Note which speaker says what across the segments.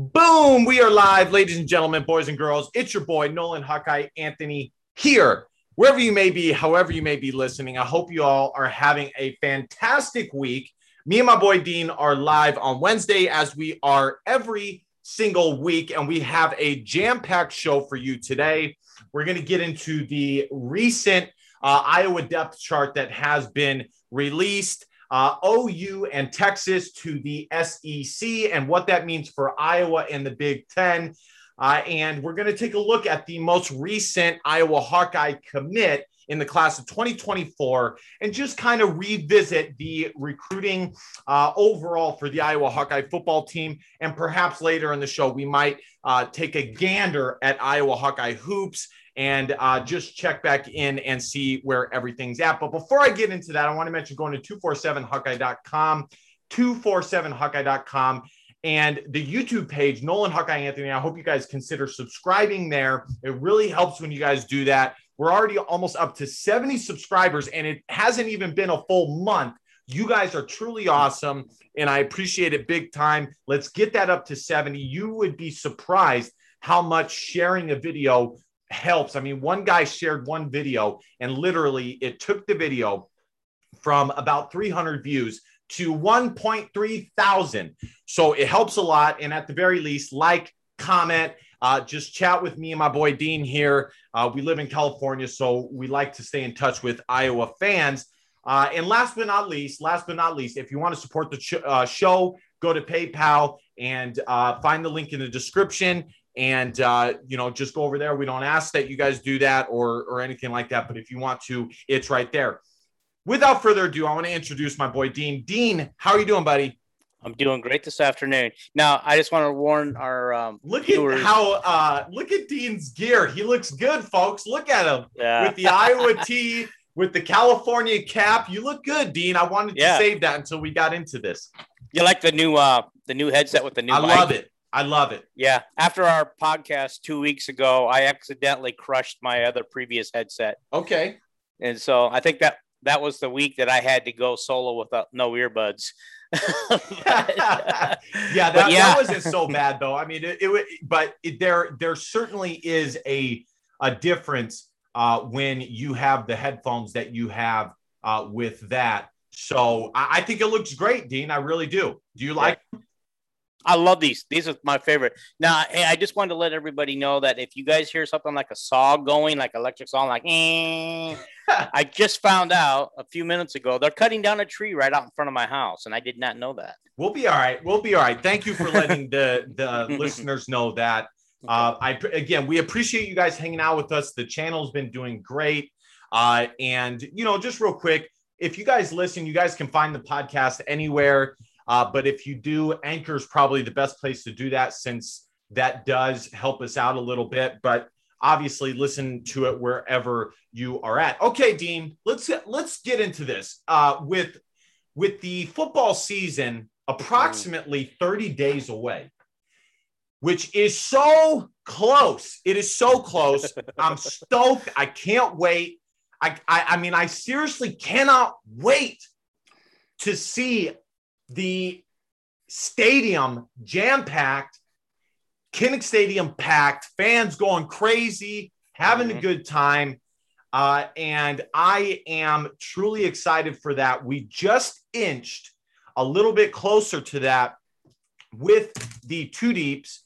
Speaker 1: Boom! We are live, ladies and gentlemen, boys and girls. It's your boy, Nolan Hawkeye Anthony, here, wherever you may be, however you may be listening. I hope you all are having a fantastic week. Me and my boy Dean are live on Wednesday, as we are every single week, and we have a jam packed show for you today. We're going to get into the recent uh, Iowa depth chart that has been released uh, OU and Texas to the SEC and what that means for Iowa and the Big Ten. Uh, and we're going to take a look at the most recent Iowa Hawkeye commit in the class of 2024 and just kind of revisit the recruiting uh, overall for the Iowa Hawkeye football team. And perhaps later in the show, we might uh, take a gander at Iowa Hawkeye hoops and uh, just check back in and see where everything's at. But before I get into that, I want to mention going to 247hawkeye.com, 247hawkeye.com, and the YouTube page, Nolan Hawkeye Anthony. I hope you guys consider subscribing there. It really helps when you guys do that. We're already almost up to 70 subscribers, and it hasn't even been a full month. You guys are truly awesome, and I appreciate it big time. Let's get that up to 70. You would be surprised how much sharing a video helps. I mean, one guy shared one video and literally it took the video from about 300 views to 1.3 thousand. So it helps a lot. And at the very least, like, comment, uh, just chat with me and my boy Dean here. Uh, we live in California, so we like to stay in touch with Iowa fans. Uh, and last but not least, last but not least, if you want to support the ch- uh, show, go to PayPal and uh, find the link in the description. And uh, you know just go over there. We don't ask that you guys do that or or anything like that but if you want to it's right there. Without further ado i want to introduce my boy dean. Dean how are you doing buddy
Speaker 2: i'm doing great this afternoon now i just want to warn our um,
Speaker 1: look viewers. at how uh look at dean's gear he looks good folks look at him yeah. with the iowa tee with the california cap you look good dean i wanted to save that until we got into this
Speaker 2: you like the new uh the new headset with the new
Speaker 1: i mic? love it I love it.
Speaker 2: Yeah. After our podcast two weeks ago, I accidentally crushed my other previous headset.
Speaker 1: Okay.
Speaker 2: And so I think that that was the week that I had to go solo without no earbuds.
Speaker 1: yeah, that, yeah. that wasn't so bad though. I mean, it, it but it, there there certainly is a a difference uh, when you have the headphones that you have uh, with that. So I, I, think it looks great, Dean. I really do. Do you like? Yeah.
Speaker 2: I love these. These are my favorite. Now, hey, I just wanted to let everybody know that if you guys hear something like a saw going, like electric saw, like, eh, I just found out a few minutes ago they're cutting down a tree right out in front of my house, and I did not know that.
Speaker 1: We'll be all right. We'll be all right. Thank you for letting the the listeners know that. Uh, I again, we appreciate you guys hanging out with us. The channel's been doing great, uh, and you know, just real quick, if you guys listen, you guys can find the podcast anywhere uh, but if you do, Anchor is probably the best place to do that since that does help us out a little bit. But obviously, listen to it wherever you are at. Okay, Dean, let's let's get into this. Uh, with with the football season approximately 30 days away, which is so close. It is so close. I'm stoked. I can't wait. I, I, I mean, I seriously cannot wait to see the stadium jam packed, Kinnick Stadium packed, fans going crazy, having mm-hmm. a good time. Uh, and I am truly excited for that. We just inched a little bit closer to that with the two deeps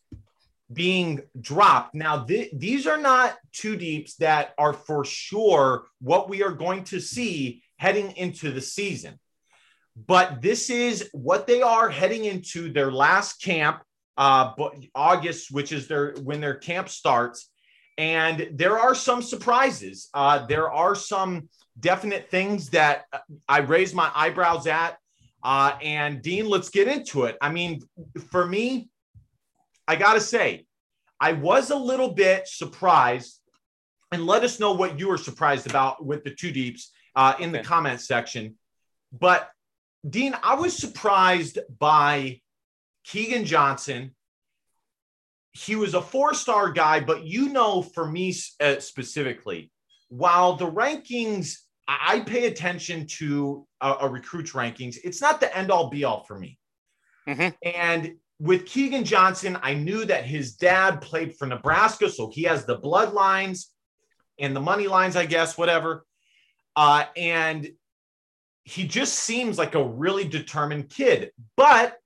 Speaker 1: being dropped. Now, th- these are not two deeps that are for sure what we are going to see heading into the season but this is what they are heading into their last camp, uh, but August, which is their when their camp starts. And there are some surprises. Uh, there are some definite things that I raise my eyebrows at. Uh, and Dean, let's get into it. I mean, for me, I got to say, I was a little bit surprised. And let us know what you were surprised about with the two deeps uh, in the comment section. But Dean, I was surprised by Keagan Johnson. He was a four star guy, but you know, for me uh, specifically, while the rankings, I pay attention to a, a recruit's rankings, it's not the end all be all for me. Mm-hmm. And with Keagan Johnson, I knew that his dad played for Nebraska, so he has the bloodlines and the money lines, I guess, whatever. Uh, and he just seems like a really determined kid. But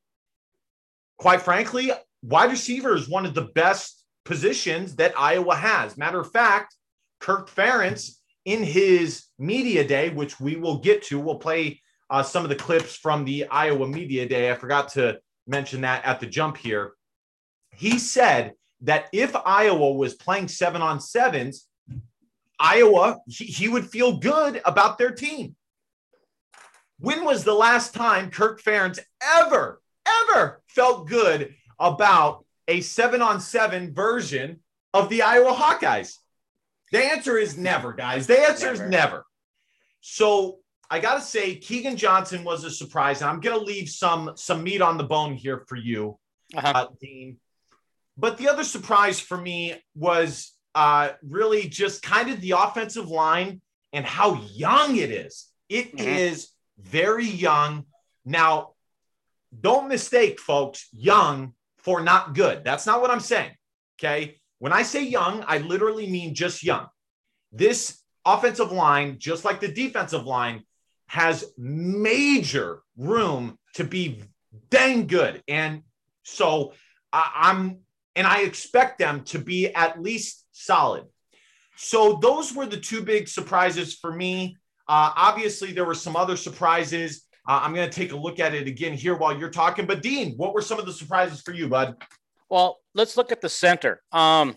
Speaker 1: quite frankly, wide receiver is one of the best positions that Iowa has. Matter of fact, Kirk Ferentz in his media day, which we will get to, we'll play uh, some of the clips from the Iowa media day. I forgot to mention that at the jump here. He said that if Iowa was playing seven on sevens, Iowa, he, he would feel good about their team. When was the last time Kirk Ferentz ever, ever felt good about a seven on seven version of the Iowa Hawkeyes? The answer is never, guys. The answer never. is never. So I got to say, Keagan Johnson was a surprise. And I'm going to leave some some meat on the bone here for you, uh-huh. uh, Dean. But the other surprise for me was uh, really just kind of the offensive line and how young it is. It mm-hmm. is very young. Now, don't mistake, folks, young for not good. That's not what I'm saying. Okay. When I say young, I literally mean just young. This offensive line, just like the defensive line, has major room to be dang good. And so I, am and I expect them to be at least solid. So those were the two big surprises for me. Uh, obviously, there were some other surprises. Uh, I'm going to take a look at it again here while you're talking. But Dean, what were some of the surprises for you, bud?
Speaker 2: Well, let's look at the center. Um,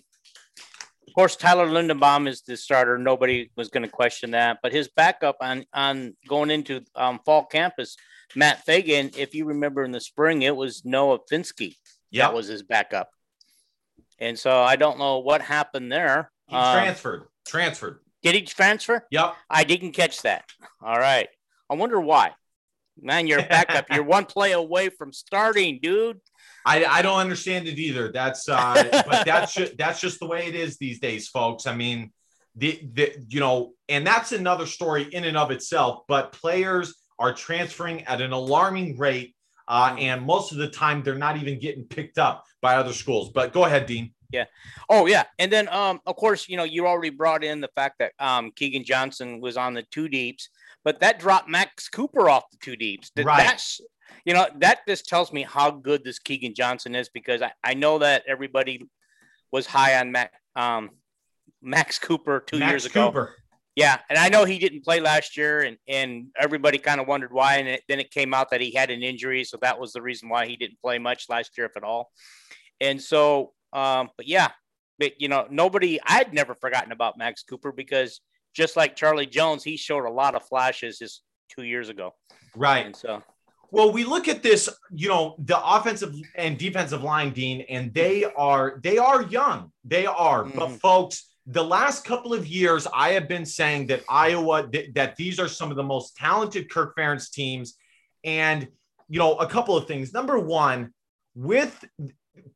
Speaker 2: of course, Tyler Linderbaum is the starter. Nobody was going to question that. But his backup on on going into um, fall campus, Matt Fagan. If you remember in the spring, it was Noah Fenske. Yep. That was his backup. And so I don't know what happened there.
Speaker 1: He um, transferred. Transferred.
Speaker 2: Did he transfer?
Speaker 1: Yep.
Speaker 2: I didn't catch that. All right. I wonder why. Man, you're backup. you're one play away from starting, dude.
Speaker 1: I, I don't understand it either. That's uh, but that's just, that's just the way it is these days, folks. I mean, the the you know, and that's another story in and of itself. But players are transferring at an alarming rate, uh, and most of the time they're not even getting picked up by other schools. But go ahead, Dean.
Speaker 2: Yeah. Oh, yeah. And then, um, of course, you know, you already brought in the fact that um, Keagan Johnson was on the two deeps, but that dropped Max Cooper off the two deeps. That, right. That's you know, that just tells me how good this Keagan Johnson is because I, I know that everybody was high on Mac, um, Max Cooper two Max years ago. Cooper. Yeah, and I know he didn't play last year, and and everybody kind of wondered why. And it, then it came out that he had an injury, so that was the reason why he didn't play much last year, if at all. And so, um, but yeah, but you know, nobody. I'd never forgotten about Max Cooper because just like Charlie Jones, he showed a lot of flashes just two years ago.
Speaker 1: Right.
Speaker 2: And so
Speaker 1: well, we look at this, you know, the offensive and defensive line, Dean, and they are they are young. They are, mm-hmm. but folks, the last couple of years, I have been saying that Iowa th- that these are some of the most talented Kirk Ferentz teams, and you know, a couple of things. Number one, with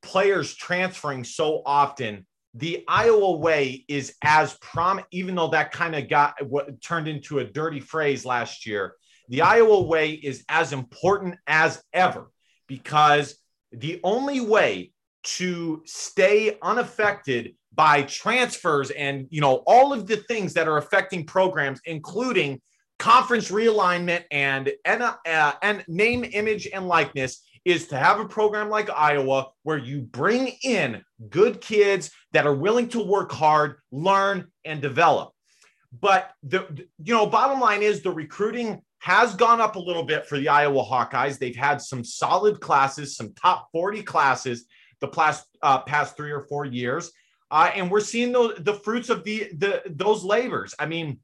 Speaker 1: players transferring so often, the Iowa way is as prom. Even though that kind of got what turned into a dirty phrase last year the Iowa way is as important as ever because the only way to stay unaffected by transfers and you know all of the things that are affecting programs including conference realignment and and, uh, and name image and likeness is to have a program like Iowa where you bring in good kids that are willing to work hard, learn and develop. But the you know bottom line is the recruiting has gone up a little bit for the Iowa Hawkeyes. They've had some solid classes, some top 40 classes the past, uh, past three or four years. Uh, and we're seeing the, the fruits of the, the those labors. I mean,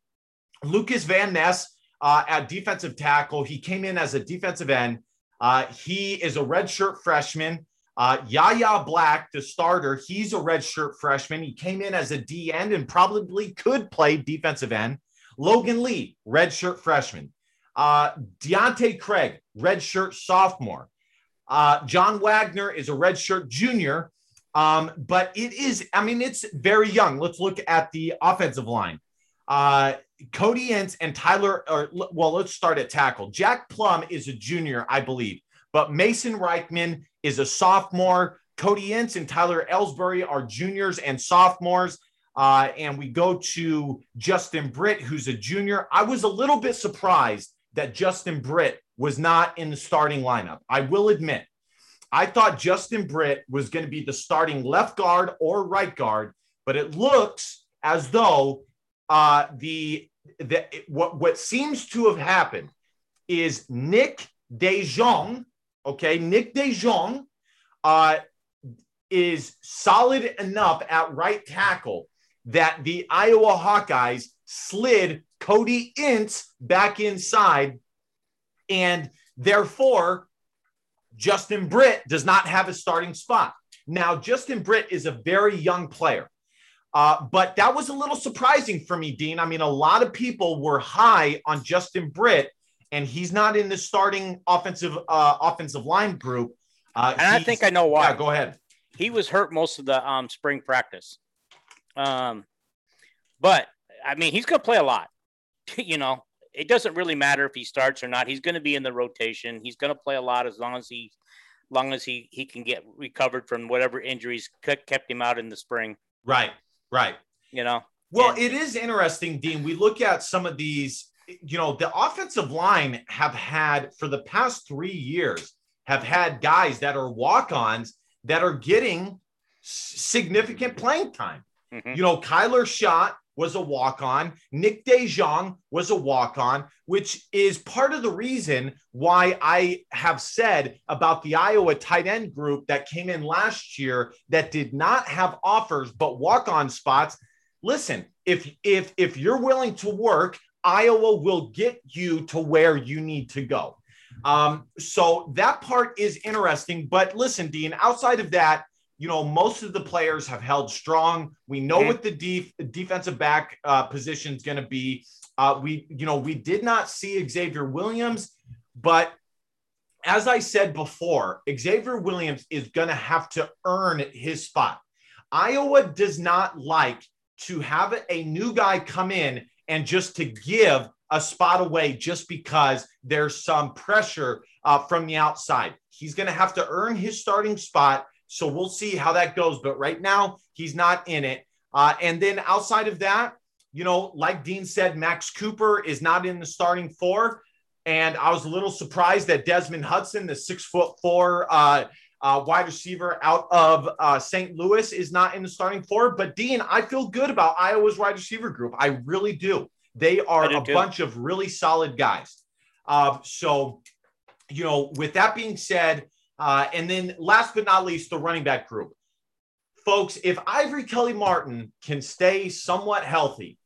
Speaker 1: Lucas Van Ness uh, at defensive tackle, he came in as a defensive end. Uh, he is a redshirt freshman. Uh, Yahya Black, the starter, he's a redshirt freshman. He came in as a D end and probably could play defensive end. Logan Lee, redshirt freshman. Uh, Deontae Craig, redshirt sophomore. Uh, John Waggoner is a redshirt junior. Um, but it is, I mean, it's very young. Let's look at the offensive line. Uh, Cody Ince and Tyler, or well, let's start at tackle. Jack Plumb is a junior, I believe. but Mason Richman is a sophomore. Cody Ince and Tyler Elsbury are juniors and sophomores. Uh, and we go to Justin Britt, who's a junior. I was a little bit surprised that Justin Britt was not in the starting lineup. I will admit, I thought Justin Britt was going to be the starting left guard or right guard, but it looks as though uh, the, the what what seems to have happened is Nick DeJong, okay, Nick DeJong uh, is solid enough at right tackle that the Iowa Hawkeyes slid Cody Ince back inside, and therefore Justin Britt does not have a starting spot. Now, Justin Britt is a very young player. Uh, but that was a little surprising for me, Dean. I mean, a lot of people were high on Justin Britt, and he's not in the starting offensive uh, offensive line group.
Speaker 2: Uh, and I think I know why.
Speaker 1: Yeah, go ahead.
Speaker 2: He was hurt most of the um, spring practice. Um, but I mean, he's going to play a lot. you know, it doesn't really matter if he starts or not. He's going to be in the rotation. He's going to play a lot as long as he, long as he he can get recovered from whatever injuries kept him out in the spring.
Speaker 1: Right. Right.
Speaker 2: You know.
Speaker 1: Well, and, it is interesting, Dean. We look at some of these. You know, the offensive line have had for the past three years have had guys that are walk-ons that are getting significant playing time. Mm-hmm. You know, Kyler Schott was a walk on. Nick DeJong was a walk on, which is part of the reason why I have said about the Iowa tight end group that came in last year that did not have offers but walk on spots. Listen, if if if you're willing to work, Iowa will get you to where you need to go. Um, so that part is interesting. But listen, Dean, outside of that, you know, most of the players have held strong. We know mm-hmm. what the def- defensive back uh, position is going to be. Uh, we, you know, we did not see Xavier Williams, but as I said before, Xavier Williams is going to have to earn his spot. Iowa does not like to have a new guy come in and just to give a spot away just because there's some pressure uh, from the outside. He's going to have to earn his starting spot so we'll see how that goes. But right now, he's not in it. Uh, and then outside of that, you know, like Dean said, Max Cooper is not in the starting four. And I was a little surprised that Desmond Hudson, the six foot four uh, uh, wide receiver out of uh, St. Louis, is not in the starting four. But Dean, I feel good about Iowa's wide receiver group. I really do. They are a too. bunch of really solid guys. Uh, so, you know, with that being said, uh, and then last but not least, the running back group. Folks, if Ivory Kelly Martin can stay somewhat healthy,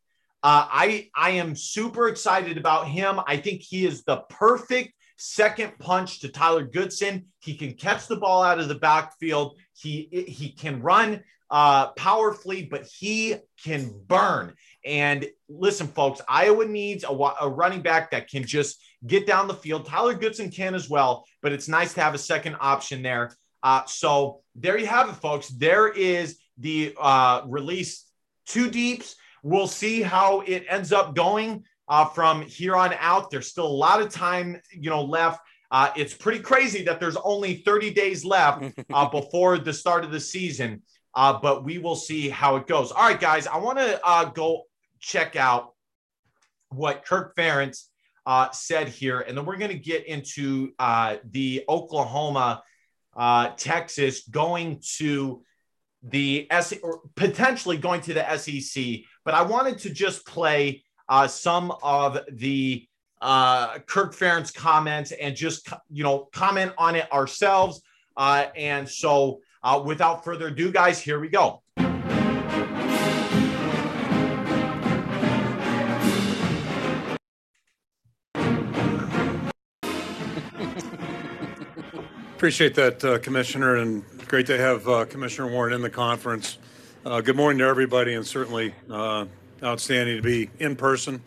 Speaker 1: uh, I, I am super excited about him. I think he is the perfect second punch to Tyler Goodson. He can catch the ball out of the backfield. He, he can run uh, powerfully, but he can burn. And listen, folks, Iowa needs a, a running back that can just get down the field. Tyler Goodson can as well, but it's nice to have a second option there. Uh, so there you have it, folks. There is the uh, release two deeps. We'll see how it ends up going uh, from here on out. There's still a lot of time, you know, left. Uh, it's pretty crazy that there's only 30 days left uh, before the start of the season, uh, but we will see how it goes. All right, guys, I want to uh, go check out what Kirk Ferentz uh, said here, and then we're going to get into uh, the Oklahoma, uh, Texas going to the S or potentially going to the SEC. But I wanted to just play uh, some of the uh, Kirk Ferentz comments and just you know comment on it ourselves. Uh, and so, without further ado, guys, here we go.
Speaker 3: Appreciate that, uh, Commissioner, and great to have uh, Commissioner Warren in the conference. Uh, good morning to everybody, and certainly uh, outstanding to be in person.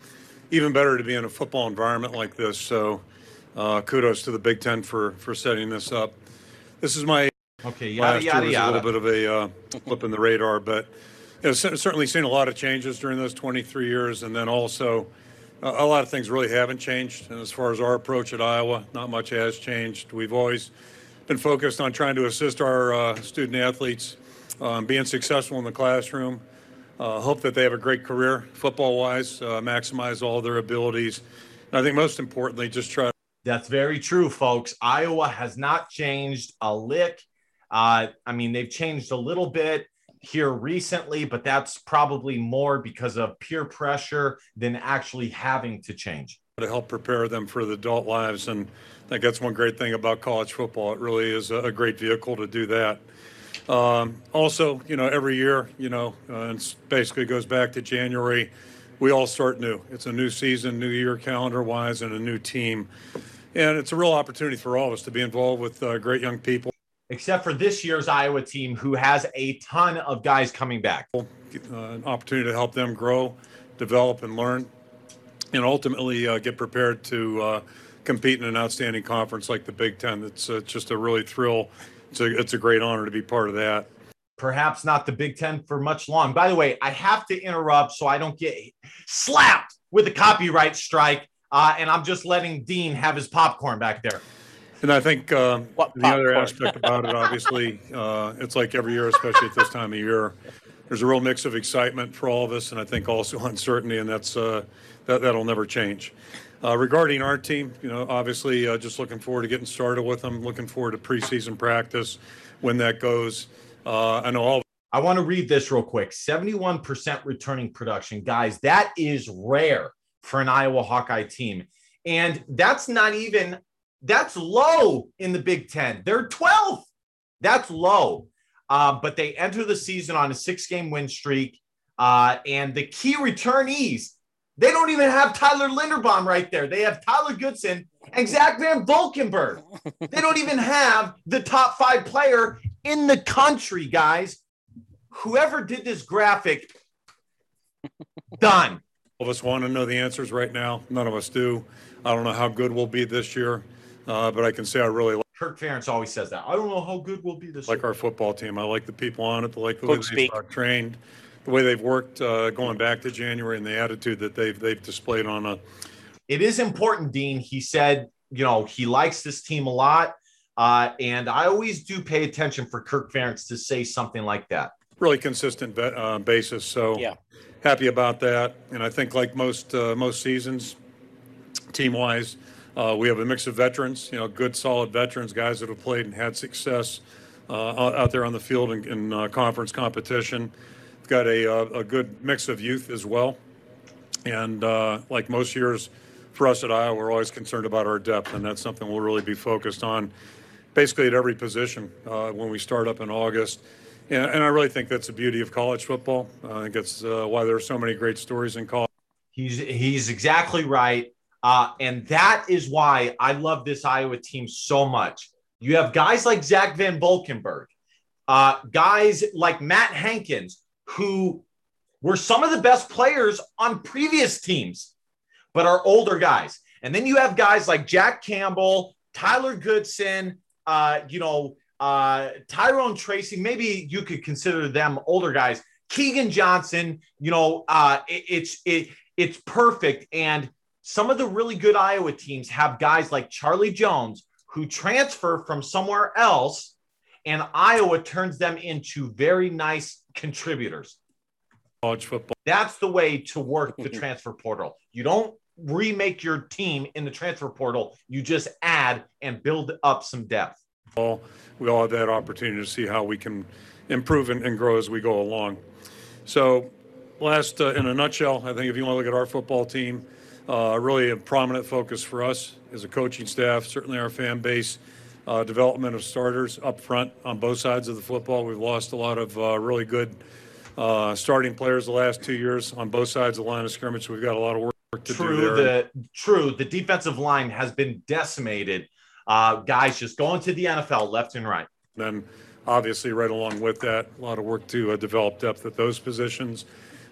Speaker 3: Even better to be in a football environment like this. So, uh, kudos to the Big Ten for for setting this up. This is my
Speaker 1: okay. Yada,
Speaker 3: last
Speaker 1: yada,
Speaker 3: year was
Speaker 1: yada.
Speaker 3: a little bit of a uh, flip in the radar, but you know, certainly seen a lot of changes during those 23 years, and then also a a lot of things really haven't changed. And as far as our approach at Iowa, not much has changed. We've always been focused on trying to assist our uh, student athletes um, being successful in the classroom. Uh, hope that they have a great career football wise, uh, maximize all their abilities. And I think most importantly, just try.
Speaker 1: That's very true, folks. Iowa has not changed a lick. Uh, I mean, they've changed a little bit here recently, but that's probably more because of peer pressure than actually having to change.
Speaker 3: To help prepare them for the adult lives. And I think that's one great thing about college football. It really is a great vehicle to do that. Um, also, you know, every year, you know, uh, and basically goes back to January, we all start new. It's a new season, new year calendar wise, and a new team. And it's a real opportunity for all of us to be involved with uh, great young people.
Speaker 1: Except for this year's Iowa team, who has a ton of guys coming back.
Speaker 3: Uh, an opportunity to help them grow, develop, and learn, and ultimately uh, get prepared to uh, compete in an outstanding conference like the Big Ten. It's uh, just a really thrill it's a, it's a great honor to be part of that.
Speaker 1: Perhaps not the Big Ten for much long. By the way, I have to interrupt so I don't get slapped with a copyright strike. Uh, and I'm just letting Dean have his popcorn back there.
Speaker 3: And I think uh, the other aspect about it, obviously, uh, it's like every year, especially at this time of year, there's a real mix of excitement for all of us, and I think also uncertainty, and that's uh, that that'll never change. Uh, regarding our team, you know, obviously, uh, just looking forward to getting started with them. Looking forward to preseason practice when that goes. Uh, know all.
Speaker 1: I want to read this real quick. 71% returning production, guys. That is rare for an Iowa Hawkeye team, and that's not even that's low in the Big Ten. They're 12th. That's low. Uh, but they enter the season on a six-game win streak, uh, and the key returnees they don't even have Tyler Linderbaum right there. They have Tyler Goodson and Zach Van Valkenburg. they don't even have the top five player in the country, guys. Whoever did this graphic, done.
Speaker 3: All of us want to know the answers right now. None of us do. I don't know how good we'll be this year, uh, but I can say I really like.
Speaker 1: Kirk Ferentz always says that. I don't know how good we'll be this
Speaker 3: like
Speaker 1: year.
Speaker 3: our football team. I like the people on it. I like the way they are trained the way they've worked uh, going back to January and the attitude that they've they've displayed on a.
Speaker 1: It is important, Dean. He said, you know, he likes this team a lot, uh, and I always do pay attention for Kirk Ferentz to say something like that.
Speaker 3: Really consistent uh, basis. So
Speaker 2: yeah,
Speaker 3: happy about that. And I think like most uh, most seasons, team wise. Uh, we have a mix of veterans, you know, good, solid veterans, guys that have played and had success uh, out there on the field in, in uh, conference competition got a, uh, a good mix of youth as well. And uh, like most years for us at Iowa, we're always concerned about our depth, and that's something we'll really be focused on basically at every position uh, when we start up in August. And, and, I really think that's the beauty of college football. I think it's uh, why there are so many great stories in college.
Speaker 1: He's, he's exactly right. Uh, and that is why I love this Iowa team so much. You have guys like Zach Van Valkenburg, uh, guys like Matt Hankins, who were some of the best players on previous teams, but are older guys. And then you have guys like Jack Campbell, Tyler Goodson, uh, you know, uh, Tyrone Tracy. Maybe you could consider them older guys. Keagan Johnson. You know, uh, it, it's it it's perfect. And some of the really good Iowa teams have guys like Charlie Jones who transfer from somewhere else, and Iowa turns them into very nice contributors.
Speaker 3: College football.
Speaker 1: That's the way to work the transfer portal. You don't remake your team in the transfer portal. You just add and build up some depth.
Speaker 3: All we all have that opportunity to see how we can improve and, and grow as we go along. So, last uh, in a nutshell, I think if you want to look at our football team, uh, really a prominent focus for us as a coaching staff, certainly our fan base. Uh, development of starters up front on both sides of the football. We've lost a lot of uh, really good uh, starting players the last two years on both sides of the line of scrimmage. We've got a lot of work to
Speaker 1: true,
Speaker 3: do
Speaker 1: there. The, true. The defensive line has been decimated. Uh, guys just going to the NFL left and right.
Speaker 3: Then, obviously, right along with that, a lot of work to uh, develop depth at those positions.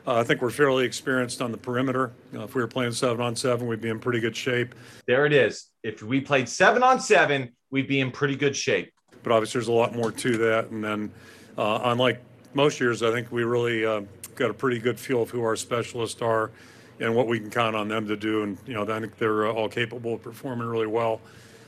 Speaker 3: Uh, I think we're fairly experienced on the perimeter. Uh, if we were playing seven on seven, we'd be in pretty good shape.
Speaker 1: There it is. If we played seven on seven, we'd be in pretty good shape.
Speaker 3: But obviously, there's a lot more to that. And then, uh, unlike most years, I think we really uh, got a pretty good feel of who our specialists are and what we can count on them to do. And you know, I think they're uh, all capable of performing really well.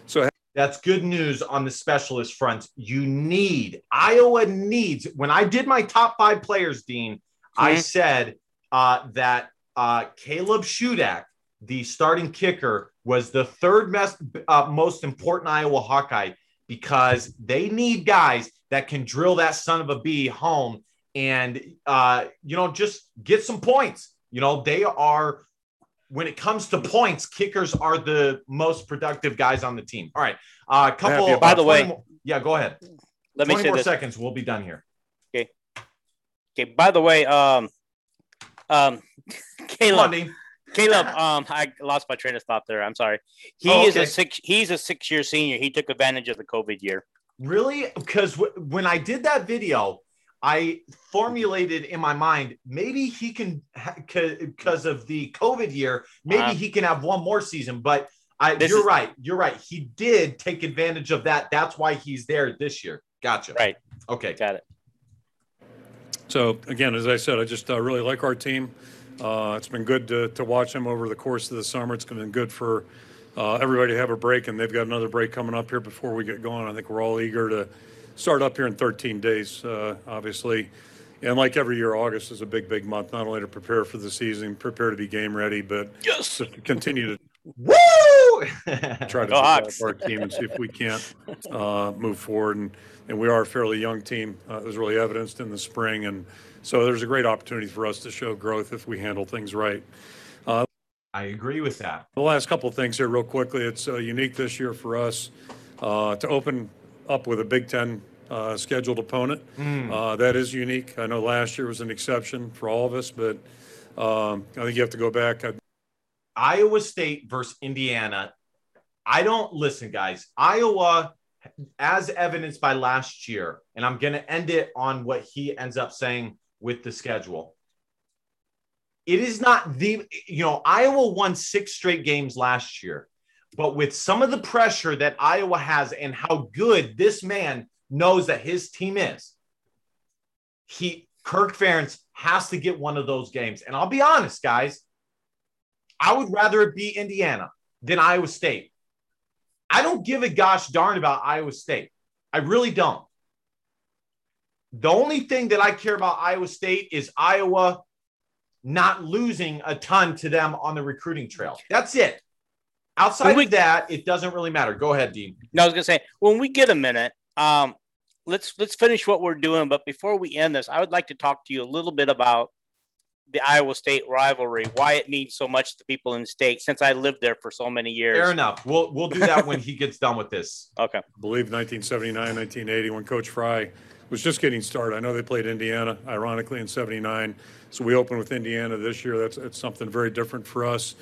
Speaker 3: So
Speaker 1: that's good news on the specialist front. You need Iowa needs. When I did my top five players, Dean, mm-hmm. I said uh, that uh, Caleb Shudak, the starting kicker, was the third best, uh, most important Iowa Hawkeye because they need guys that can drill that son of a bee home and uh, you know just get some points. You know they are when it comes to points, kickers are the most productive guys on the team. All right, a uh, couple.
Speaker 2: By the way,
Speaker 1: more, yeah, go ahead.
Speaker 2: Let me say
Speaker 1: more
Speaker 2: this.
Speaker 1: seconds. We'll be done here.
Speaker 2: Okay. Okay. By the way, um, um, Caleb. Caleb, um, I lost my train of thought there. I'm sorry. He oh, okay. is a six. He's a six-year senior. He took advantage of the COVID year.
Speaker 1: Really? Because w- when I did that video, I formulated in my mind maybe he can because ha- of the COVID year, maybe uh-huh. he can have one more season. But I, you're is, right. You're right. He did take advantage of that. That's why he's there this year. Gotcha.
Speaker 2: Right.
Speaker 1: Okay.
Speaker 2: Got it.
Speaker 3: So again, as I said, I just uh, really like our team. Uh, it's been good to, to watch them over the course of the summer. It's been good for uh, everybody to have a break, and they've got another break coming up here before we get going. I think we're all eager to start up here in 13 days, uh, obviously. And like every year, August is a big, big month, not only to prepare for the season, prepare to be game ready, but
Speaker 2: yes.
Speaker 3: to continue to
Speaker 1: Woo!
Speaker 3: try to develop our team and see if we can't uh, move forward. And, and we are a fairly young team. Uh, it was really evidenced in the spring. And so there's a great opportunity for us to show growth if we handle things right.
Speaker 1: Uh, I agree with that.
Speaker 3: The last couple of things here, real quickly. It's uh, unique this year for us uh, to open up with a Big Ten uh, scheduled opponent. Mm. Uh, that is unique. I know last year was an exception for all of us, but um, I think you have to go back. I-
Speaker 1: Iowa State versus Indiana. I don't listen, guys. Iowa, as evidenced by last year, and I'm going to end it on what he ends up saying with the schedule. It is not the, you know, Iowa won six straight games last year. But with some of the pressure that Iowa has and how good this man knows that his team is, he Kirk Ferentz has to get one of those games. And I'll be honest, guys, I would rather it be Indiana than Iowa State. I don't give a gosh darn about Iowa State. I really don't. The only thing that I care about Iowa State is Iowa not losing a ton to them on the recruiting trail. That's it. Outside we, of that, it doesn't really matter. Go ahead, Dean.
Speaker 2: No, I was gonna say when we get a minute, um, let's let's finish what we're doing. But before we end this, I would like to talk to you a little bit about the Iowa State rivalry, why it means so much to people in the state. Since I lived there for so many years.
Speaker 1: Fair enough. We'll we'll do that when he gets done with this.
Speaker 2: Okay. I
Speaker 3: believe 1979, 1980, when Coach Fry was just getting started. I know they played Indiana, ironically, in '79. So we opened with Indiana this year. That's, that's something very different for us.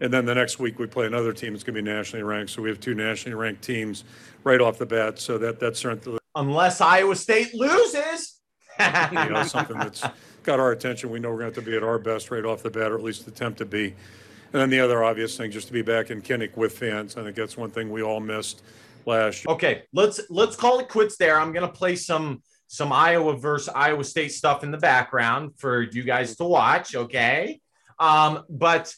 Speaker 3: And then the next week we play another team that's going to be nationally ranked. So we have two nationally ranked teams right off the bat. So that that's certainly
Speaker 1: unless Iowa State loses,
Speaker 3: you know, something that's got our attention. We know we're going to have to be at our best right off the bat, or at least attempt to be. And then the other obvious thing, just to be back in Kinnick with fans. I think that's one thing we all missed last year.
Speaker 1: Okay, let's let's call it quits there. I'm going to play some some Iowa versus Iowa State stuff in the background for you guys to watch. Okay, um, but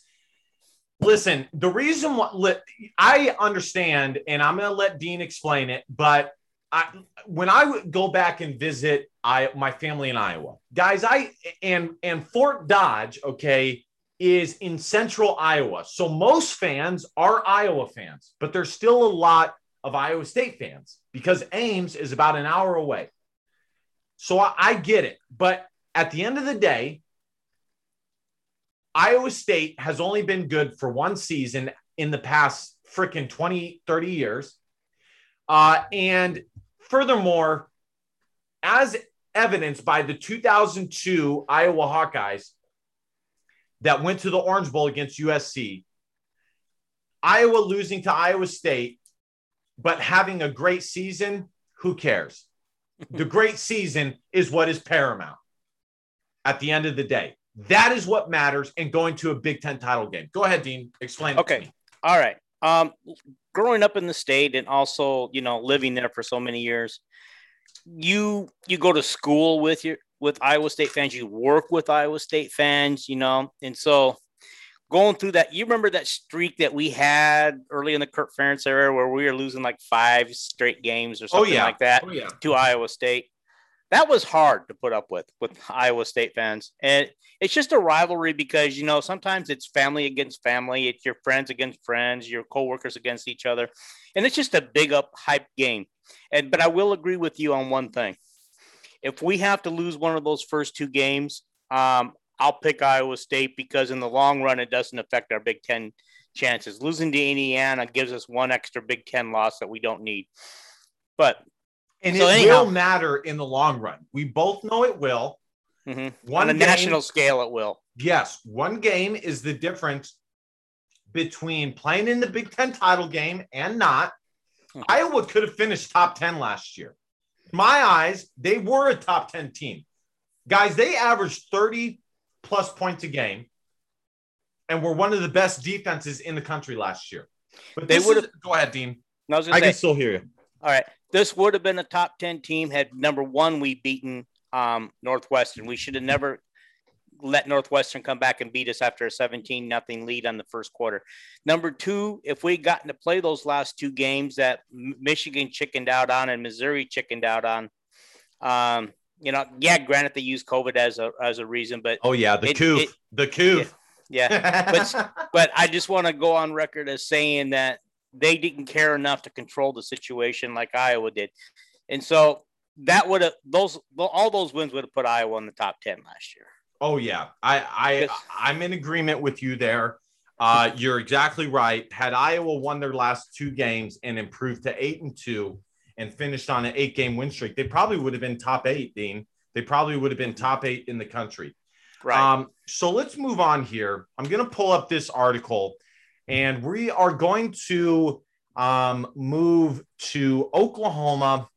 Speaker 1: Listen, the reason why I understand, and I'm going to let Dean explain it, but I, when I would go back and visit I, my family in Iowa, guys, I and and Fort Dodge, okay, is in central Iowa. So most fans are Iowa fans, but there's still a lot of Iowa State fans because Ames is about an hour away. So I, I get it. But at the end of the day, Iowa State has only been good for one season in the past freaking 20, 30 years. Uh, and furthermore, as evidenced by the 2002 Iowa Hawkeyes that went to the Orange Bowl against USC, Iowa losing to Iowa State, but having a great season, who cares? the great season is what is paramount at the end of the day. That is what matters in going to a Big Ten title game. Go ahead, Dean. Explain.
Speaker 2: Okay. All right. Um, growing up in the state and also, you know, living there for so many years, you you go to school with your with Iowa State fans. You work with Iowa State fans. You know, and so going through that. You remember that streak that we had early in the Kirk Ferentz era where we were losing like five straight games or
Speaker 1: Oh
Speaker 2: something
Speaker 1: yeah,
Speaker 2: like that
Speaker 1: Oh yeah.
Speaker 2: to Iowa State. That was hard to put up with with Iowa State fans, and it's just a rivalry because you know sometimes it's family against family, it's your friends against friends, your coworkers against each other, and it's just a big up hype game. And but I will agree with you on one thing: if we have to lose one of those first two games, um, I'll pick Iowa State because in the long run it doesn't affect our Big Ten chances. Losing to Indiana gives us one extra Big Ten loss that we don't need. But
Speaker 1: And
Speaker 2: So
Speaker 1: it
Speaker 2: anyhow-
Speaker 1: will matter in the long run. We both know it will.
Speaker 2: mhm,
Speaker 1: One
Speaker 2: on a
Speaker 1: game-
Speaker 2: national scale, it will.
Speaker 1: Yes, one game is the difference between playing in the Big Ten title game and not.
Speaker 2: Mhm.
Speaker 1: Iowa could have finished top 10 last year. In my eyes, they were a top 10 team. Guys, they averaged 30 plus points a game and were one of the best defenses in the country last year. But
Speaker 2: They would've-
Speaker 1: go ahead, Dean.
Speaker 2: I
Speaker 1: I
Speaker 2: to
Speaker 1: can still hear you.
Speaker 2: all right, this would have been a top 10 team had number one, we beaten um, Northwestern. We should have never let Northwestern come back and beat us after a 17 nothing lead on the first quarter. Number two, if we gotten to play those last two games that Michigan chickened out on and Missouri chickened out on, um, you know, yeah, granted they used COVID as a as a reason, but
Speaker 1: Oh, yeah, the
Speaker 2: It-
Speaker 1: coof.
Speaker 2: it-
Speaker 1: the coof.
Speaker 2: yeah, but but I just want to go on record as saying that they didn't care enough to control the situation like Iowa did, and so that would have those all those wins would have put Iowa in the top ten last year.
Speaker 1: Oh yeah, I I I'm in agreement with you there. Uh, you're exactly right. Had Iowa won their last two games and improved to eight and two and finished on an eight game win streak, they probably would have been top eight, Dean. They probably would have been top eight in the country.
Speaker 2: Right.
Speaker 1: Um, so let's move on here. I'm going to pull up this article and we are going to um, move to Oklahoma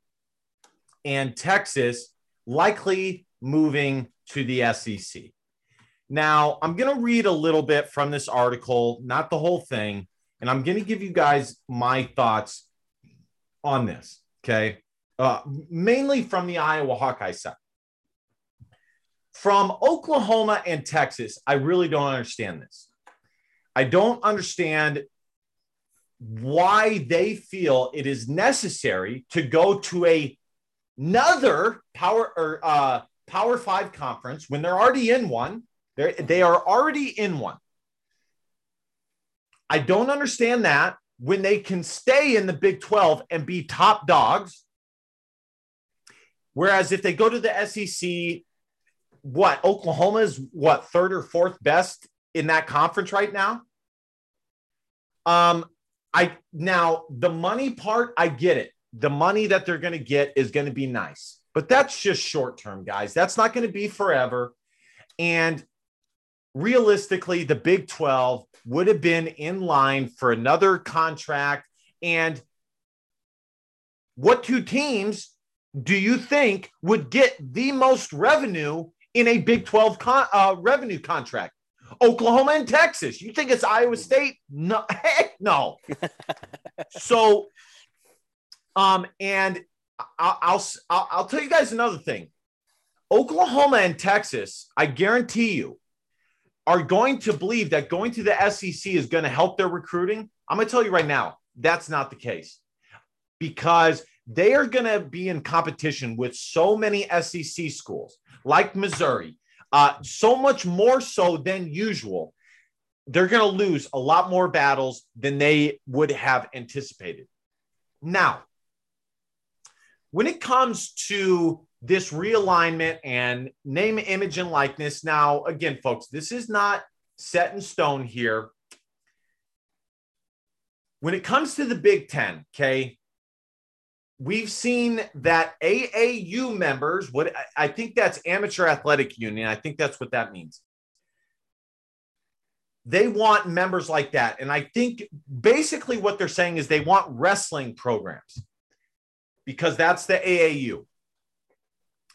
Speaker 1: and Texas, likely moving to the SEC. Now, I'm going to read a little bit from this article, not the whole thing, and I'm going to give you guys my thoughts on this. Okay. Uh, mainly from the Iowa Hawkeye side. From Oklahoma and Texas, I really don't understand this. I don't understand why they feel it is necessary to go to a another power or uh, power five conference when they're already in one. They're, they are already in one. I don't understand that when they can stay in the Big 12 and be top dogs. Whereas if they go to the SEC, what Oklahoma is what third or fourth best in that conference right now. Um, I now the money part, I get it. The money that they're going to get is going to be nice, but that's just short term, guys. That's not going to be forever. And realistically, the Big 12 would have been in line for another contract. And what two teams do you think would get the most revenue in a Big 12 con- uh, revenue contract? Oklahoma and Texas. You think it's Iowa State? No, heck no. so, um, and I'll, I'll I'll I'll tell you guys another thing. Oklahoma and Texas, I guarantee you, are going to believe that going to the SEC is going to help their recruiting. I'm going to tell you right now, that's not the case because they are going to be in competition with so many SEC schools like Missouri, uh, so much more so than usual. They're going to lose a lot more battles than they would have anticipated. Now, when it comes to this realignment and name, image, and likeness, now, again, folks, this is not set in stone here. When it comes to the Big Ten, okay, we've seen that AAU members, what I think that's Amateur Athletic Union, I think that's what that means. They want members like that. And I think basically what they're saying is they want wrestling programs because that's the AAU.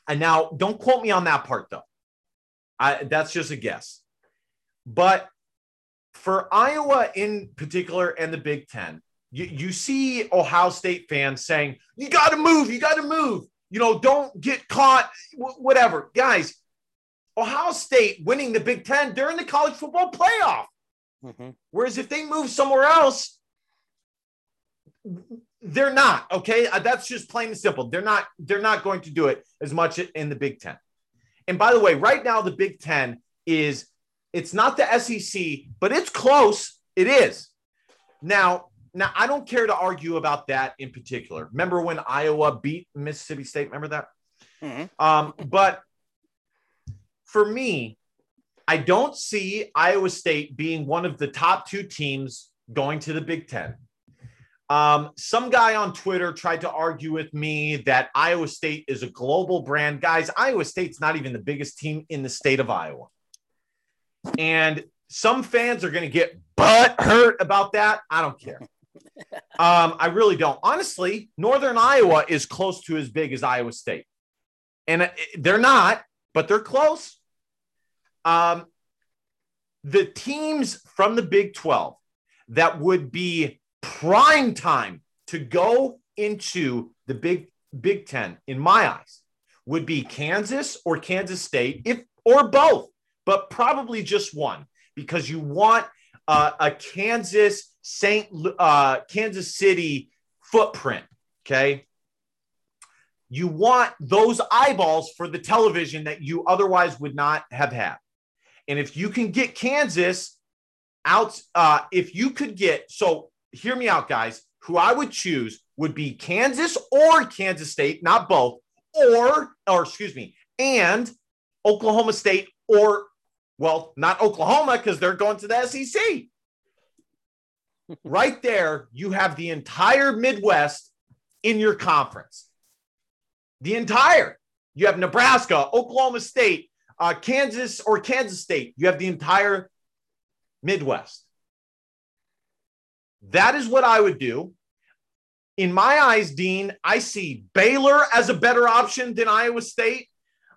Speaker 1: And now don't quote me on that part though. I, that's just a guess. But for Iowa in particular and the Big Ten, you, you see Ohio State fans saying, you got to move, you got to move. You know, don't get caught, whatever. Guys, Ohio State winning the Big Ten during the college football playoff. Mm-hmm. Whereas if they move somewhere else, they're not okay. Uh, that's just plain and simple. They're not. They're not going to do it as much in the Big Ten. And by the way, right now the Big Ten is it's not the SEC, but it's close. It is. Now, now I don't care to argue about that in particular. Remember when Iowa beat Mississippi State? Remember that? Mm-hmm. Um, but for me, I don't see Iowa State being one of the top two teams going to the Big Ten. Um, some guy on Twitter tried to argue with me that Iowa State is a global brand. Guys, Iowa State's not even the biggest team in the state of Iowa. And some fans are going to get butt hurt about that. I don't care. Um, I really don't. Honestly, Northern Iowa is close to as big as Iowa State. And uh, they're not, but they're close. Um, the teams from the Big 12 that would be prime time to go into the Big Big 10 in my eyes would be Kansas or Kansas State if or both, but probably just one because you want uh, a Kansas Saint uh, Kansas City footprint, okay? You want those eyeballs for the television that you otherwise would not have had. And if you can get Kansas out, uh, if you could get, so hear me out, guys, who I would choose would be Kansas or Kansas State, not both, or, or excuse me, and Oklahoma State or, well, not Oklahoma because they're going to the SEC. Right there, you have the entire Midwest in your conference. The entire. You have Nebraska, Oklahoma State, uh, Kansas or Kansas State, you have the entire Midwest. That is what I would do. In my eyes, Dean, I see Baylor as a better option than Iowa State.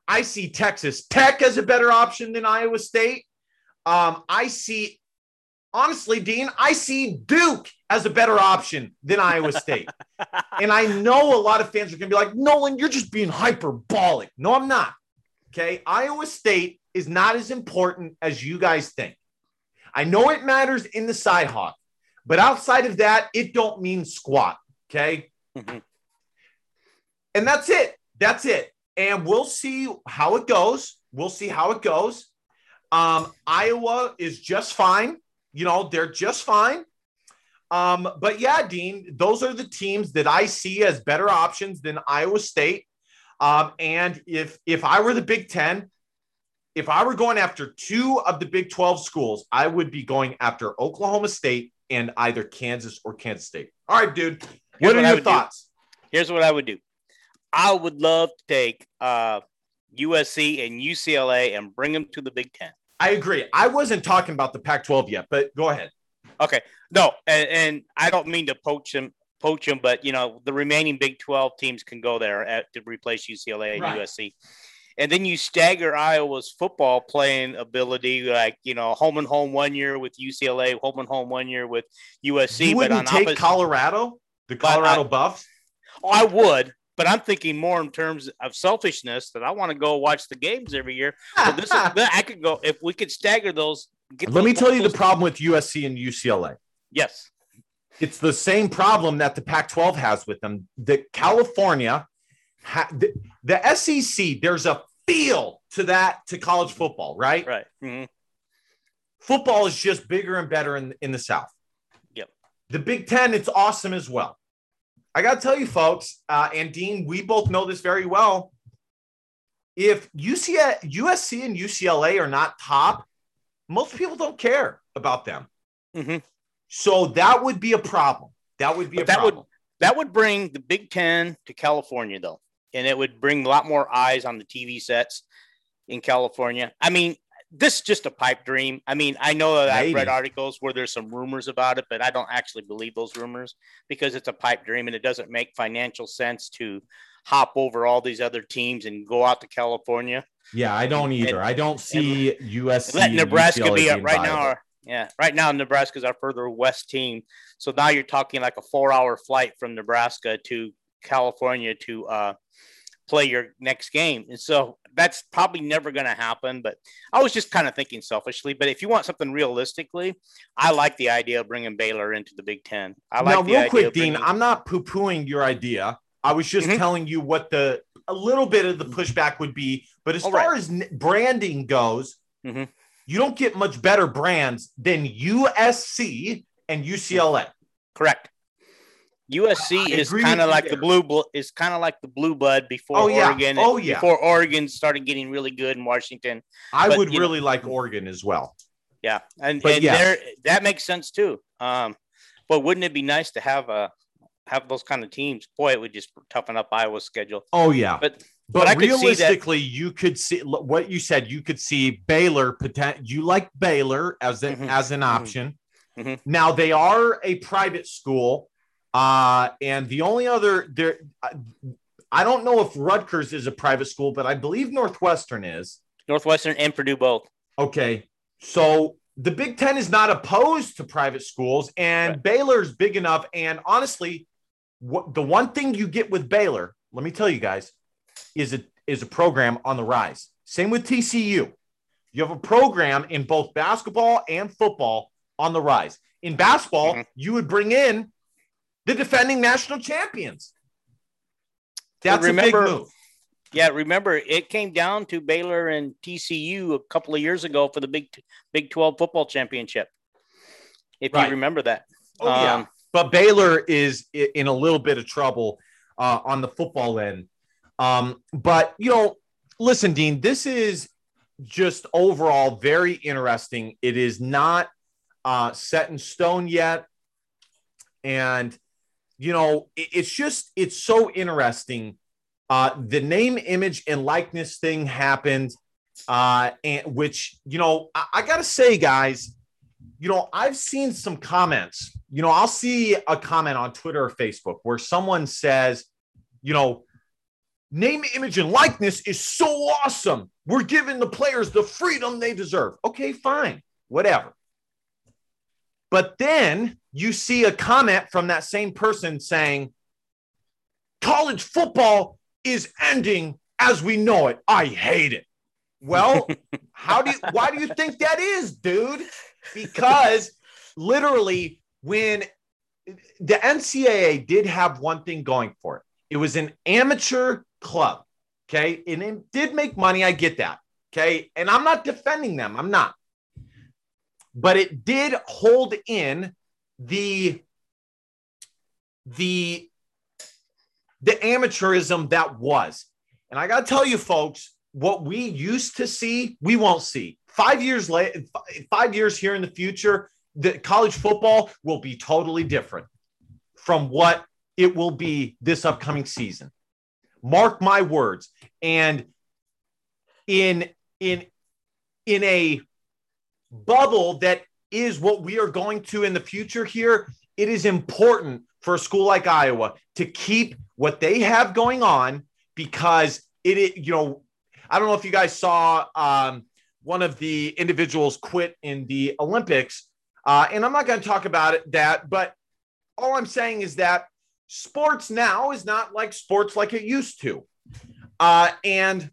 Speaker 1: I see Texas Tech as a better option than Iowa State. Um, I see, honestly, Dean, I see Duke as a better option than Iowa State. and I know a lot of fans are going to be like, Nolan, you're just being hyperbolic. No, I'm not. Okay. Iowa State is not as important as you guys think. I know it matters in the Cyhawk, but outside of that, it don't mean squat. Okay. Mm-hmm. And that's it. That's it. And we'll see how it goes. We'll see how it goes. Um, Iowa is just fine. You know, they're just fine. Um, but yeah, Dean, those are the teams that I see as better options than Iowa State. Um, and if if I were the Big Ten, if I were going after two of the Big 12 schools, I would be going after Oklahoma State and either Kansas or Kansas State. All right, dude. What Here's are your thoughts?
Speaker 2: Do. Here's what I would do. I would love to take uh, USC and UCLA and bring them to the Big Ten.
Speaker 1: I agree. I wasn't talking about the Pac 12 yet, but go ahead.
Speaker 2: Okay. No, and, and, I don't mean to poach them poach them, but you know the remaining Big Twelve teams can go there at, to replace UCLA and right. USC. And then you stagger Iowa's football playing ability, like you know, home and home one year with UCLA, home and home one year with USC.
Speaker 1: You wouldn't take opposite, Colorado, the Colorado I, Buffs.
Speaker 2: Oh, I would, but I'm thinking more in terms of selfishness that I want to go watch the games every year. So this is, I could go if we could stagger those.
Speaker 1: Let those me tell you the problem with USC and UCLA.
Speaker 2: Yes.
Speaker 1: It's the same problem that the Pac 12 has with them. That California, ha- the, the SEC, there's a feel to that to college football, right?
Speaker 2: Right. Mm-hmm.
Speaker 1: Football is just bigger and better in, in the South.
Speaker 2: Yep.
Speaker 1: The Big Ten, it's awesome as well. I got to tell you, folks, uh, and Dean, we both know this very well. If UCLA, USC and UCLA are not top, most people don't care about them. Mm-hmm. So that would be a problem. That would be but a
Speaker 2: that
Speaker 1: problem.
Speaker 2: Would, that would bring the Big Ten to California, though, and it would bring a lot more eyes on the TV sets in California. I mean, this is just a pipe dream. I mean, I know that. I've read articles where there's some rumors about it, but I don't actually believe those rumors because it's a pipe dream and it doesn't make financial sense to hop over all these other teams and go out to California.
Speaker 1: Yeah, I don't either. And, I don't see USC.
Speaker 2: Let Nebraska UCLA be up right now. Yeah, right now Nebraska is our further west team. So now you're talking like a four-hour flight from Nebraska to California to uh, play your next game. And so that's probably never going to happen. But I was just kind of thinking selfishly. But if you want something realistically, I like the idea of bringing Baylor into the Big Ten. I like
Speaker 1: now, real quick, Dean.
Speaker 2: bringing-
Speaker 1: I'm not poo pooing your idea. I was just
Speaker 2: Mhm.
Speaker 1: telling you what the a little bit of the pushback would be. But as
Speaker 2: All
Speaker 1: far
Speaker 2: right.
Speaker 1: as n- branding goes,
Speaker 2: Mhm.
Speaker 1: you don't get much better brands than USC and UCLA.
Speaker 2: correct. USC is kind of like the blue is kind of like the blue blood before
Speaker 1: Oh, yeah.
Speaker 2: Oregon.
Speaker 1: Oh, yeah.
Speaker 2: Before Oregon started getting really good in Washington.
Speaker 1: I
Speaker 2: But,
Speaker 1: would
Speaker 2: you know-
Speaker 1: really like Oregon as well.
Speaker 2: Yeah, and
Speaker 1: But
Speaker 2: and
Speaker 1: yes.
Speaker 2: there that makes sense too. Um, but wouldn't it be nice to have a have those kind of teams? Boy, it would just toughen up Iowa's schedule.
Speaker 1: Oh yeah,
Speaker 2: But
Speaker 1: but,
Speaker 2: but I could
Speaker 1: realistically, you could see what you said. You could see Baylor. You like Baylor as an
Speaker 2: Mhm.
Speaker 1: as an option.
Speaker 2: Mhm.
Speaker 1: Now they are a private school, uh, and the only other there, I- I don't know if Rutgers is a private school, but I believe Northwestern is.
Speaker 2: Northwestern and Purdue both.
Speaker 1: Okay, so the Big Ten is not opposed to private schools, and
Speaker 2: Right.
Speaker 1: Baylor's big enough. And honestly, what the one thing you get with Baylor, let me tell you guys, is a is a program on the rise. Same with TCU. You have a program in both basketball and football on the rise. In basketball,
Speaker 2: Mhm.
Speaker 1: you would bring in the defending national champions. That's a big move.
Speaker 2: Yeah, remember it came down to Baylor and TCU a couple of years ago for the Big Big Twelve football championship. If
Speaker 1: Right.
Speaker 2: you remember that.
Speaker 1: Oh yeah,
Speaker 2: Um,
Speaker 1: but Baylor is in a little bit of trouble uh, on the football end. Um, but you know, listen, Dean, this is just overall very interesting. It is not uh, set in stone yet, and you know, it- it's just it's so interesting. Uh, the name, image, and likeness thing happened, uh, and which you know, I, I gotta say, guys you know, I've seen some comments. You know, I'll see a comment on Twitter or Facebook where someone says, you know, name, image, and likeness is so awesome. We're giving the players the freedom they deserve. Okay, fine, whatever. But then you see a comment from that same person saying, college football is ending as we know it. I hate it. Well, how do you, why do you think that is, dude? because literally when the NCAA did have one thing going for it, it was an amateur club. Okay. And it did make money. I get that. Okay. And I'm not defending them. I'm not. But it did hold in the the the amateurism that was. And I got to tell you folks, what we used to see, we won't see. 5 years later, 5 years here in the future, the college football will be totally different from what it will be this upcoming season. Mark my words. And in in in a bubble that is what we are going to in the future here, it is important for a school like Iowa to keep what they have going on because it, it you know, I don't know if you guys saw um, one of the individuals quit in the Olympics, uh, and I'm not going to talk about it that, but all I'm saying is that sports now is not like sports like it used to, uh, and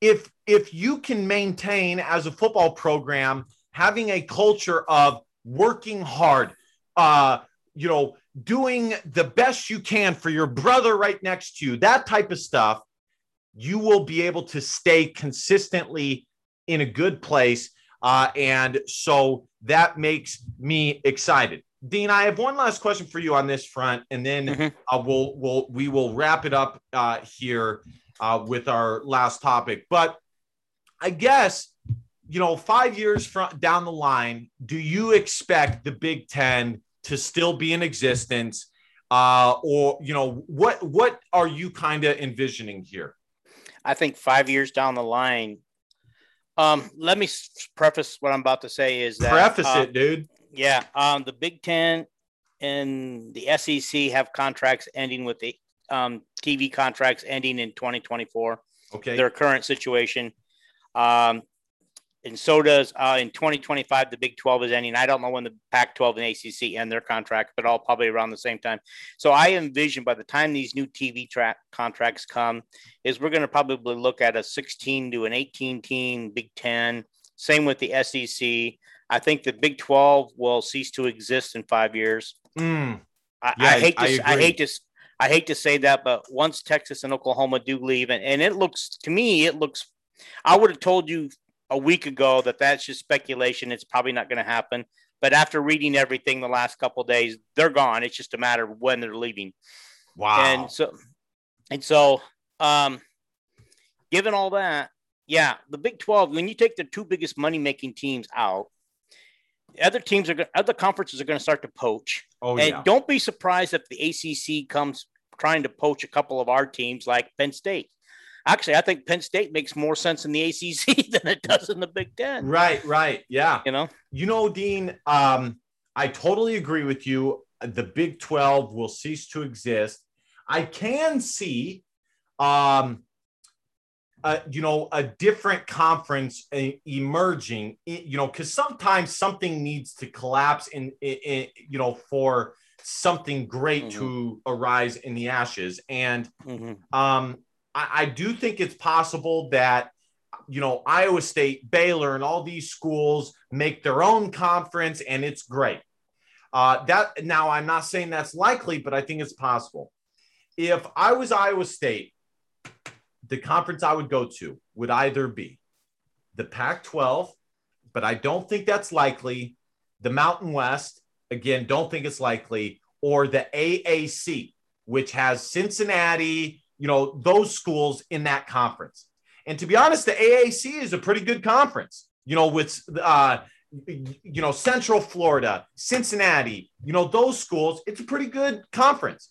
Speaker 1: if if you can maintain as a football program having a culture of working hard, uh, you know, doing the best you can for your brother right next to you, that type of stuff, you will be able to stay consistently in a good place. Uh, and so that makes me excited. Dean, I have one last question for you on this front, and then
Speaker 2: Mhm.
Speaker 1: uh, we'll we'll we will wrap it up uh, here uh, with our last topic. But I guess you know, five years from down the line, do you expect the Big Ten to still be in existence, uh, or you know, what what are you kind of envisioning here?
Speaker 2: I think five years down the line. Um, let me preface what I'm about to say is that
Speaker 1: Preface
Speaker 2: uh,
Speaker 1: it, dude.
Speaker 2: Yeah, um, the Big Ten and the SEC have contracts ending with the um, TV contracts ending in 2024.
Speaker 1: Okay.
Speaker 2: Their current situation. Um, and so does uh, in 2025 the Big 12 is ending. I don't know when the Pac-12 and ACC end their contract, but all probably around the same time. So I envision by the time these new TV track contracts come, is we're going to probably look at a 16 to an 18 team Big 10. Same with the SEC. I think the Big 12 will cease to exist in five years.
Speaker 1: Mm,
Speaker 2: I,
Speaker 1: Yeah,
Speaker 2: I hate to,
Speaker 1: I
Speaker 2: I, hate to, I hate to say that, but once Texas and Oklahoma do leave, and, and it looks to me, it looks. I would have told you a week ago that that's just speculation. It's probably not going to happen. But after reading everything the last couple of days, they're gone. It's just a matter of when they're leaving.
Speaker 1: wow.
Speaker 2: And so, and so, um, given all that, yeah, the Big Twelve. When you take the two biggest money making teams out, other teams are going, other conferences are going to start to poach.
Speaker 1: oh
Speaker 2: and
Speaker 1: yeah.
Speaker 2: don't be surprised if the ACC comes trying to poach a couple of our teams like Penn State. Actually, I think Penn State makes more sense in the ACC than it does in the Big Ten.
Speaker 1: Right, right. Yeah.
Speaker 2: You know,
Speaker 1: You know, Dean, um, I totally agree with you. The Big 12 will cease to exist. I can see, um, uh, you know, a different conference uh, emerging, you know, because sometimes something needs to collapse in, in, in, you know, for something great to arise in the ashes. And
Speaker 2: Mhm.
Speaker 1: um, I, I do think it's possible that you know Iowa State, Baylor, and all these schools make their own conference, and it's great. Uh, that now I'm not saying that's likely, but I think it's possible. If I was Iowa State, the conference I would go to would either be the Pac-12, but I don't think that's likely. The Mountain West, again, don't think it's likely, or the AAC, which has Cincinnati, you know, those schools in that conference. And to be honest, the AAC is a pretty good conference, you know, with, uh, you know, Central Florida, Cincinnati, you know, those schools, it's a pretty good conference.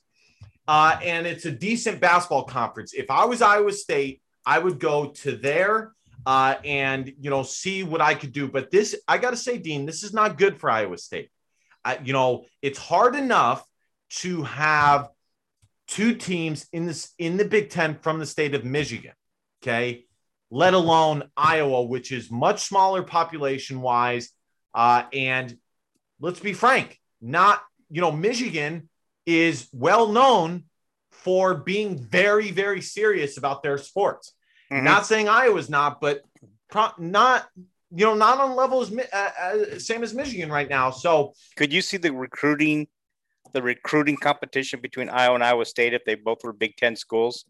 Speaker 1: Uh, and it's a decent basketball conference. If I was Iowa State, I would go to there uh, and, you know, see what I could do. But this, I got to say, Dean, this is not good for Iowa State. You know, it's hard enough to have two teams in this in the Big Ten from the state of Michigan. Okay, let alone Iowa, which is much smaller population wise. Uh, and let's be frank, not you know Michigan is well known for being very very serious about their sports.
Speaker 2: Mhm.
Speaker 1: Not saying Iowa's not, but pro- not you know not on levels uh, uh, same as Michigan right now. So
Speaker 2: Could you see the recruiting, the recruiting competition between Iowa and Iowa State if they both were Big Ten schools?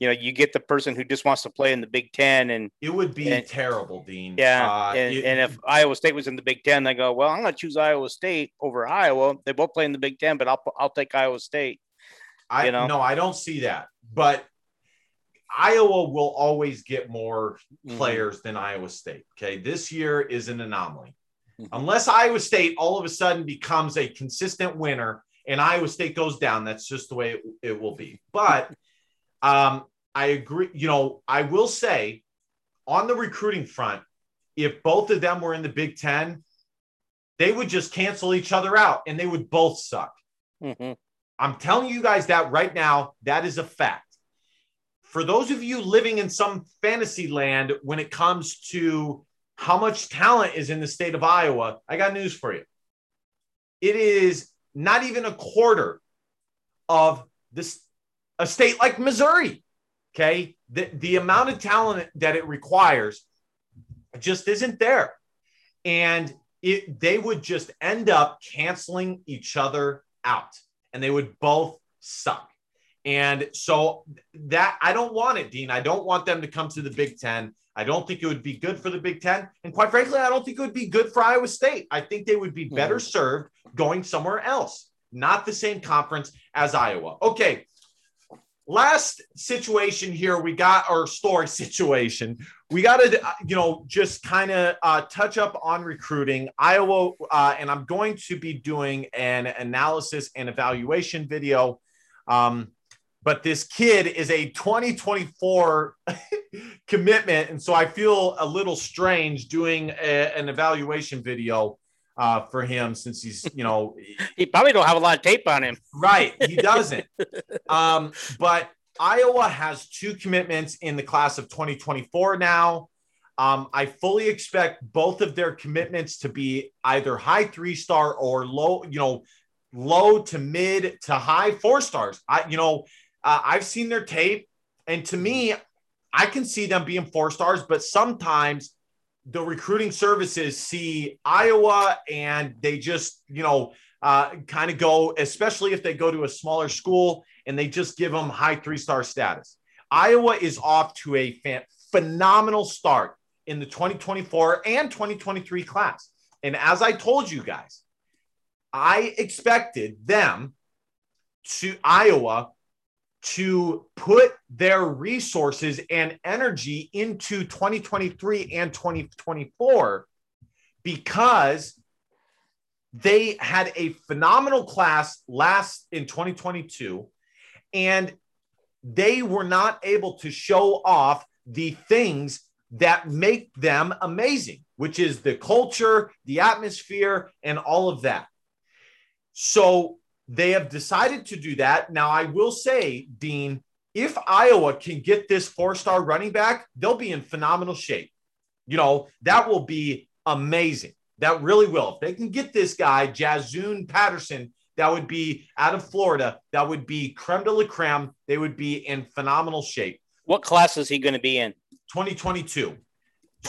Speaker 2: You know, you get the person who just wants to play in the Big Ten, and
Speaker 1: it would be
Speaker 2: And-
Speaker 1: terrible, Dean.
Speaker 2: yeah,
Speaker 1: Uh,
Speaker 2: and,
Speaker 1: it-
Speaker 2: and if Iowa State was in the Big Ten, they go, well, I'm going to choose Iowa State over Iowa. They both play in the Big Ten, but I'll I'll take Iowa State.
Speaker 1: I
Speaker 2: you know?
Speaker 1: no, I don't see that. But Iowa will always get more
Speaker 2: Mhm.
Speaker 1: players than Iowa State. Okay, this year is an anomaly.
Speaker 2: Mhm.
Speaker 1: Unless Iowa State all of a sudden becomes a consistent winner and Iowa State goes down, that's just the way it, it will be. But um, I agree. You know, I will say on the recruiting front, if both of them were in the Big Ten, they would just cancel each other out and they would both suck.
Speaker 2: Mhm.
Speaker 1: I'm telling you guys that right now, that is a fact. For those of you living in some fantasy land when it comes to how much talent is in the state of Iowa, I got news for you. It is not even a quarter of this a state like Missouri. Okay. The, the amount of talent that it requires just isn't there. And it, they would just end up canceling each other out and they would both suck. And so that I don't want it, Dean. I don't want them to come to the Big Ten. I don't think it would be good for the Big Ten. And quite frankly, I don't think it would be good for Iowa State. I think they would be better served going somewhere else, not the same conference as Iowa. Okay. Last situation here, we got our story situation. We got to, you know, just kind of uh, touch up on recruiting Iowa, uh, and I'm going to be doing an analysis and evaluation video. Um, but this kid is a 2024 commitment, and so I feel a little strange doing a- an evaluation video uh, for him since he's, you know,
Speaker 2: He probably don't have a lot of tape on him.
Speaker 1: Right. He doesn't. um, but Iowa has two commitments in the class of 2024 now. Um, I fully expect both of their commitments to be either high three star or low, you know, low to mid to high four stars. I, you know, uh, I've seen their tape, and to me, I can see them being four stars, but sometimes the recruiting services see Iowa and they just, you know, uh, kind of go, especially if they go to a smaller school and they just give them high three star status. Iowa is off to a fan- phenomenal start in the 2024 and 2023 class. And as I told you guys, I expected them to Iowa to put their resources and energy into 2023 and 2024 because they had a phenomenal class last in 2022 and they were not able to show off the things that make them amazing, which is the culture, the atmosphere, and all of that. So they have decided to do that. Now, I will say, Dean, if Iowa can get this four star running back, they'll be in phenomenal shape. You know, that will be amazing. That really will. If they can get this guy, Jaziun Patterson, that would be out of Florida, that would be creme de la creme. They would be in phenomenal shape.
Speaker 2: What class is he going to be in?
Speaker 1: 2022. Perfect.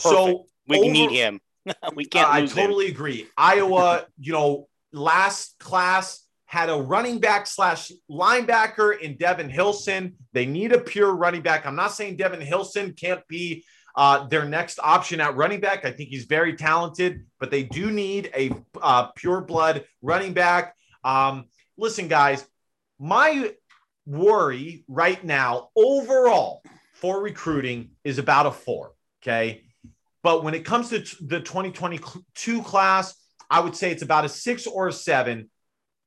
Speaker 2: So we over, need him. we can't. Uh,
Speaker 1: I totally him. agree. Iowa, you know, last class had a running back slash linebacker in Devin Hilson. They need a pure running back. I'm not saying Devin Hilson can't be uh, their next option at running back. I think he's very talented, but they do need a uh, pure blood running back. Um, listen, guys, my worry right now overall for recruiting is about a four. Okay. But when it comes to the 2022 class, I would say it's about a six or a seven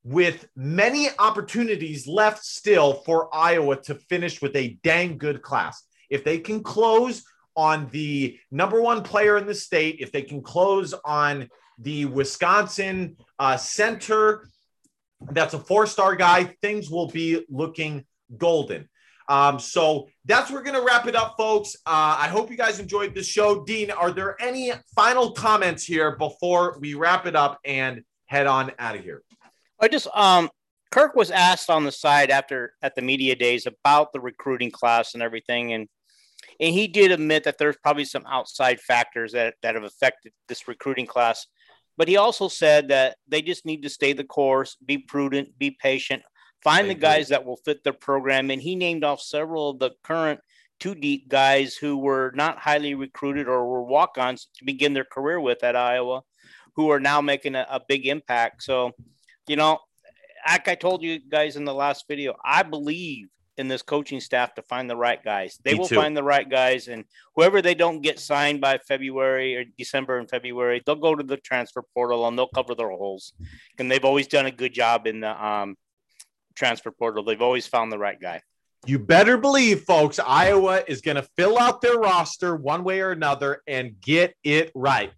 Speaker 1: with many opportunities left still for Iowa to finish with a dang good class. If they can close on the number one player in the state, if they can close on the Wisconsin uh, center, that's a four star guy, things will be looking golden. Um, so that's we're gonna wrap it up, folks. Uh, I hope you guys enjoyed the show. Dean, are there any final comments here before we wrap it up and head on out of here?
Speaker 2: I just um Kirk was asked on the side after at the media days about the recruiting class and everything, and and he did admit that there's probably some outside factors that, that have affected this recruiting class. But he also said that they just need to stay the course, be prudent, be patient, find the guys that will fit their program. And he named off several of the current two deep guys who were not highly recruited or were walk ons to begin their career with at Iowa, who are now making a, a big impact. So, you know, like I told you guys in the last video, I believe in this coaching staff to find the right guys. They Me will too. find the right guys, and whoever they don't get signed by February or December and February, they'll go to the transfer portal and they'll cover their holes. And they've always done a good job in the um, transfer portal. They've always found the right guy.
Speaker 1: You better believe, folks, Iowa is going to fill out their roster one way or another and get it right.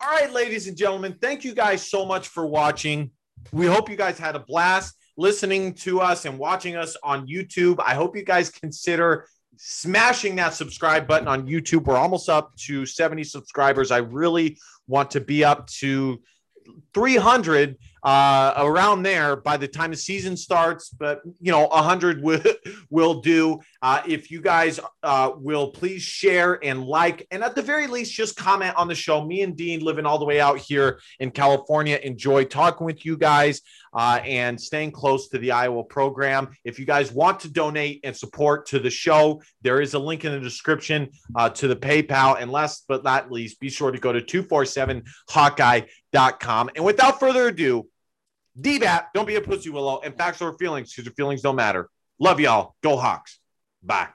Speaker 1: All right, ladies and gentlemen, thank you guys so much for watching. We hope you guys had a blast listening to us and watching us on YouTube. I hope you guys consider smashing that subscribe button on YouTube. We're almost up to 70 subscribers. I really want to be up to 300 uh, around there by the time the season starts. But you know, a 100 will will do. Uh, if you guys uh, will please share and like, and at the very least, just comment on the show. Me and Dean, living all the way out here in California, enjoy talking with you guys uh, and staying close to the Iowa program. If you guys want to donate and support to the show, there is a link in the description uh, to the PayPal. And last but not least, be sure to go to 247hawkeye.com. And without further ado, DBAT, don't be a pussy willow, and facts or feelings because your feelings don't matter. Love y'all. Go Hawks. Bye.